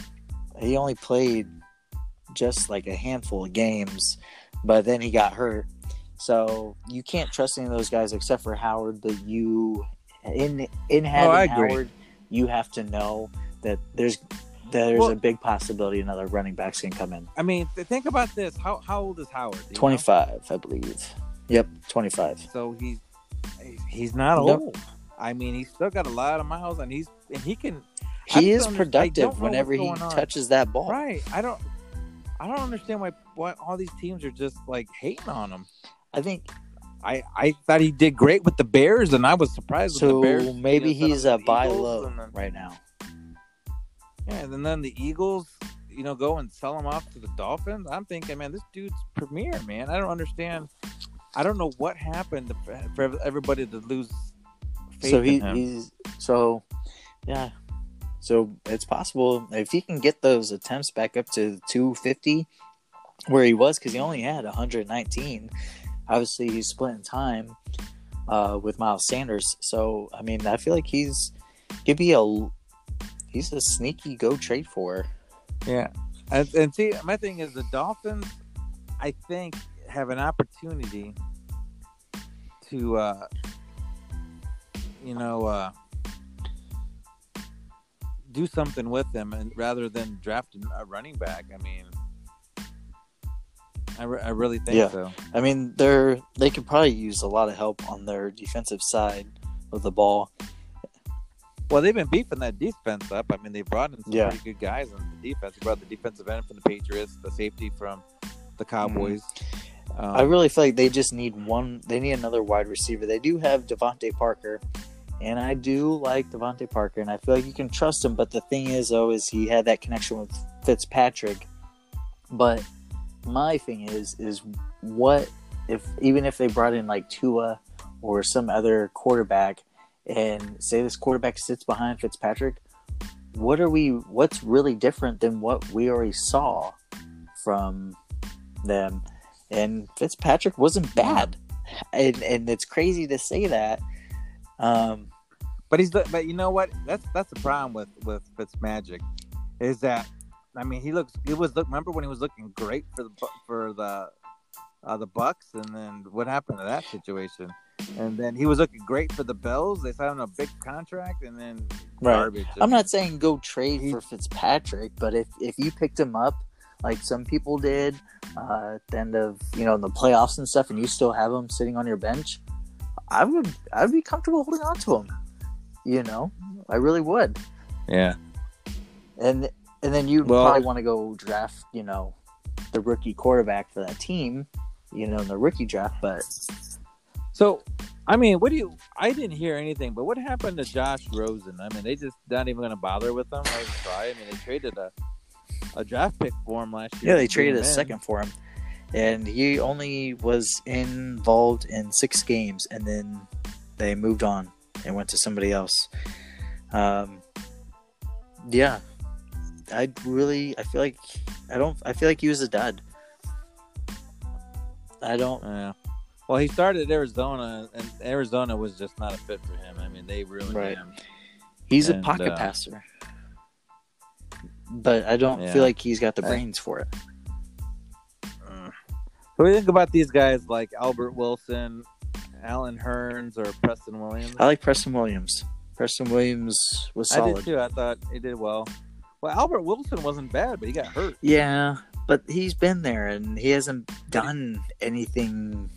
he only played just like a handful of games, but then he got hurt. So you can't trust any of those guys except for Howard. But you, in in oh, having Oh, Howard, you have to know that there's there's Well- a big possibility another running backs can come in. I mean, think about this. How how old is Howard? Do you know? Twenty five, I believe. Yep, twenty five. So he's he's not old. I mean, he's still got a lot of miles, and he's and he can. He is don't under- I productive whenever he touches that ball. Right. I don't. I don't understand why why all these teams are just like hating on him. I think I I thought he did great with the Bears, and I was surprised with the so. Bears. Maybe he's a buy Eagles, low then- right now. Yeah, and then the Eagles, you know, go and sell him off to the Dolphins. I'm thinking, man, this dude's premier, man. I don't understand. I don't know what happened for everybody to lose faith So he, in him. he's so yeah. So it's possible if he can get those attempts back up to 250, where he was, because he only had 119. Obviously, he's splitting time uh, with Miles Sanders. So I mean, I feel like he's could be a he's a sneaky go trade for. Yeah, and, and see, my thing is the Dolphins. I think have an opportunity to, uh, you know, uh, do something with them, and rather than draft a running back. I mean, I, re- I really think Yeah. so. I mean, they're they could probably use a lot of help on their defensive side of the ball. Well, they've been beefing that defense up. I mean, they brought in some Yeah. pretty good guys on the defense. They brought the defensive end from the Patriots, the safety from the Cowboys. Um, I really feel like they just need one. They need another wide receiver. They do have DeVante Parker, and I do like DeVante Parker, and I feel like you can trust him. But the thing is, though, is he had that connection with Fitzpatrick. But my thing is, is what if even if they brought in like Tua or some other quarterback, and say this quarterback sits behind Fitzpatrick, what are we? What's really different than what we already saw from them? and Fitzpatrick wasn't bad, and and it's crazy to say that. Um, But he's but you know what? That's that's the problem with with Fitzmagic, is that I mean he looks he was look remember when he was looking great for the for the uh, the Bucs and then what happened to that situation? And then he was looking great for the Bills. They signed him a big contract and then Right. garbage. I'm not saying go trade He- for Fitzpatrick, but if if you picked him up like some people did uh, at the end of you know in the playoffs and stuff, and you still have him sitting on your bench, I would I'd be comfortable holding on to him. You know, I really would. Yeah. and and then you'd Well- probably want to go draft, you know, the rookie quarterback for that team, you know, in the rookie draft. But So, I mean, what do you? I didn't hear anything, but what happened to Josh Rosen? I mean, they just not even going to bother with him. I try. I mean, they traded a a draft pick for him last year. yeah, they traded a in. second for him, and he only was involved in six games, and then they moved on and went to somebody else. Um, yeah, I really, I feel like I don't, I feel like he was a dud. I don't. Yeah. Well, he started at Arizona, and Arizona was just not a fit for him. I mean, they ruined Right. him. He's And, a pocket uh, passer, but I don't Yeah. feel like he's got the I- brains for it. What do you think about these guys like Albert Wilson, Allen Hurns, or Preston Williams? I like Preston Williams. Preston Williams was I solid. did too. I thought he did well. Well, Albert Wilson wasn't bad, but he got hurt. Yeah, but he's been there and he hasn't done anything.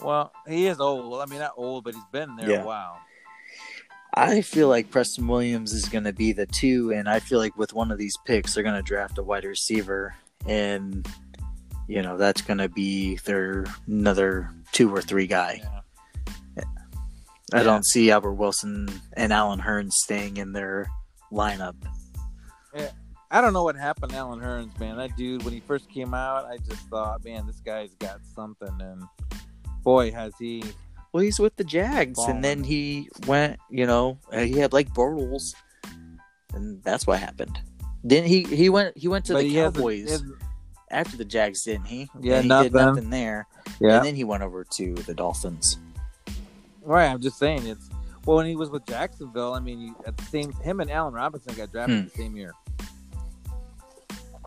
Well, he is old. I mean, not old, but he's been there Yeah. a while. I feel like Preston Williams is going to be the two, and I feel like with one of these picks, they're going to draft a wide receiver, and you know that's going to be their another two or three guy. Yeah. I Yeah. don't see Albert Wilson and Allen Hurns staying in their lineup. I don't know what happened to Allen Hurns, man. That dude, when he first came out, I just thought, man, this guy's got something. And boy, has he. Well, he's with the Jags, Balling. and then he went. You know, uh, he had like Bortles, and that's what happened. Then he he went he went to but the he hasn't- Cowboys hasn't- after the Jags, didn't he? Yeah, he nothing. did nothing there, yeah. and then he went over to the Dolphins. Right, I'm just saying it's well when he was with Jacksonville. I mean, you, at the same him and Allen Robinson got drafted Hmm. the same year,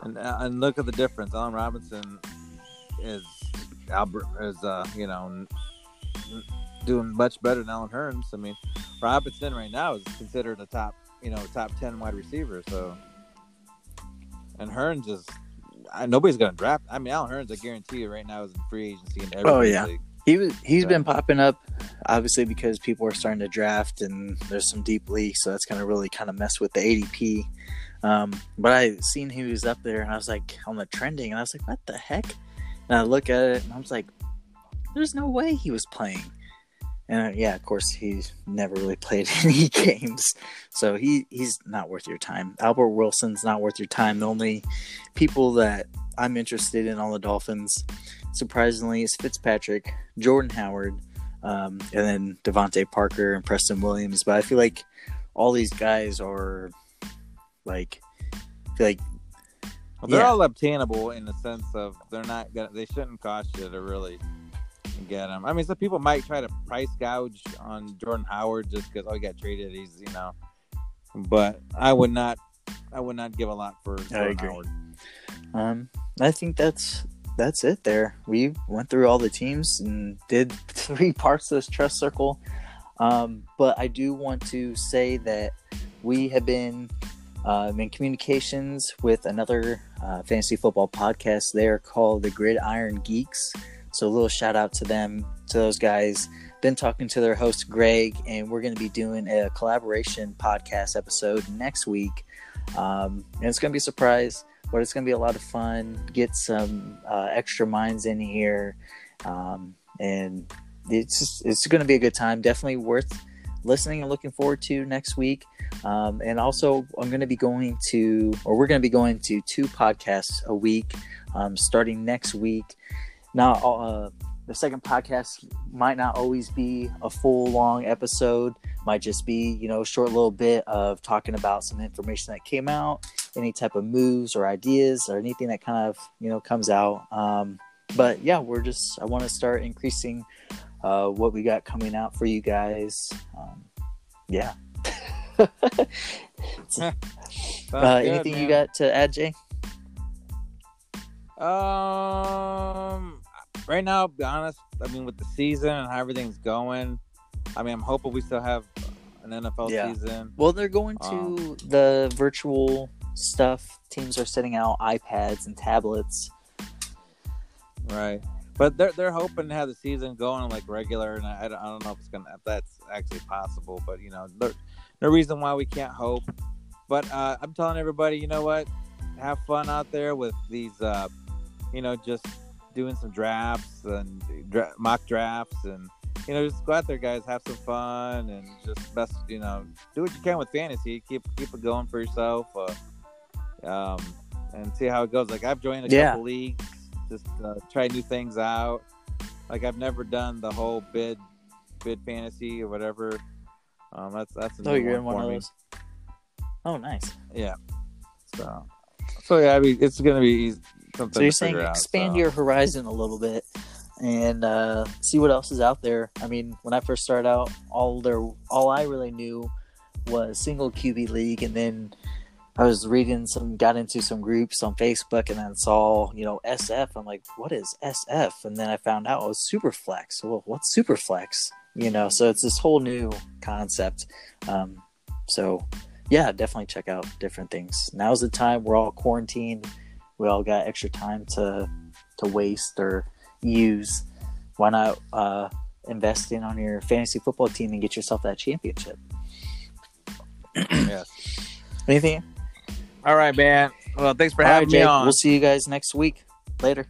and uh, and look at the difference. Allen Robinson is Albert is uh you know doing much better than Allen Hurns. I mean, Robinson right now is considered a top you know top ten wide receiver. So, and Hurns is. I, nobody's gonna draft. I mean, Allen Hurns, I guarantee you, right now is in free agency in every Oh, yeah. league. He was he's So- been popping up obviously because people are starting to draft and there's some deep leagues, so that's going to really kind of mess with the ADP. Um, but I seen he was up there, and I was like on the trending, and I was like, what the heck? And I look at it, and I was like, there's no way he was playing. And uh, yeah, of course, he's never really (laughs) played any games, so he he's not worth your time. Albert Wilson's not worth your time. The only people that I'm interested in on the Dolphins, surprisingly, is Fitzpatrick, Jordan Howard, um, and then DeVante Parker and Preston Williams. But I feel like all these guys are like, I feel like Well, they're Yeah. all obtainable in the sense of they're not gonna. They shouldn't cost you to really get them. I mean, some people might try to price gouge on Jordan Howard just because oh, he got traded. He's you know, but I would not. I would not give a lot for Jordan agree. Howard. Um, I think that's that's it. There, we went through all the teams and did (laughs) three parts of this trust circle. Um, but I do want to say that we have been um, in communications with another uh, fantasy football podcast. They are called the Gridiron Geeks. So a little shout out to them, to those guys. Been talking to their host Greg, and we're going to be doing a collaboration podcast episode next week. Um, and it's going to be a surprise but it's going to be a lot of fun. Get some uh, extra minds in here, um, and it's just, it's going to be a good time. Definitely worth listening and looking forward to next week. Um, and also, I'm going to be going to, or we're going to be going to two podcasts a week um, starting next week. Now, uh, the second podcast might not always be a full long episode. Might just be you know a short little bit of talking about some information that came out any type of moves or ideas or anything that kind of you know comes out. Um, but yeah we're just i want to start increasing uh, what we got coming out for you guys. Um, yeah. (laughs) Uh, good, anything you got to add jay? Um, right now, be honest. I mean, with the season and how everything's going, I mean, I'm hoping we still have an NFL Yeah. season. well they're going to Um, the virtual stuff teams are setting out ipads and tablets Right. But they're they're hoping to have the season going like regular, and I, I don't know if it's gonna if that's actually possible. But you know, there, no reason why we can't hope. But uh, I'm telling everybody, you know what? Have fun out there with these, uh, you know, just doing some drafts and dra- mock drafts, and you know, just go out there, guys, have some fun, and just best, you know, do what you can with fantasy. Keep keep it going for yourself, uh, um, and see how it goes. Like I've joined a Yeah. couple leagues just uh, try new things out. Like I've never done the whole bid bid fantasy or whatever. Um, that's that's a oh you're in one of me. those oh nice Yeah. So, so yeah, I mean, it's gonna be easy, something. So you're saying figure out, expand so. your horizon a little bit and uh, see what else is out there. I mean, when I first started out, all there, all I really knew was single QB league, and then I was reading some, got into some groups on Facebook, and then saw you know SF. I'm like, what is SF? And then I found out it was Superflex. Well, what's Superflex? You know, so it's this whole new concept. Um, so yeah, definitely check out different things. Now's the time. We're all quarantined. We all got extra time to to waste or use. Why not uh, invest in on your fantasy football team and get yourself that championship? Yes. (clears throat) Anything? All right, man. Well, thanks for All right, having me Jake. on. We'll see you guys next week. Later.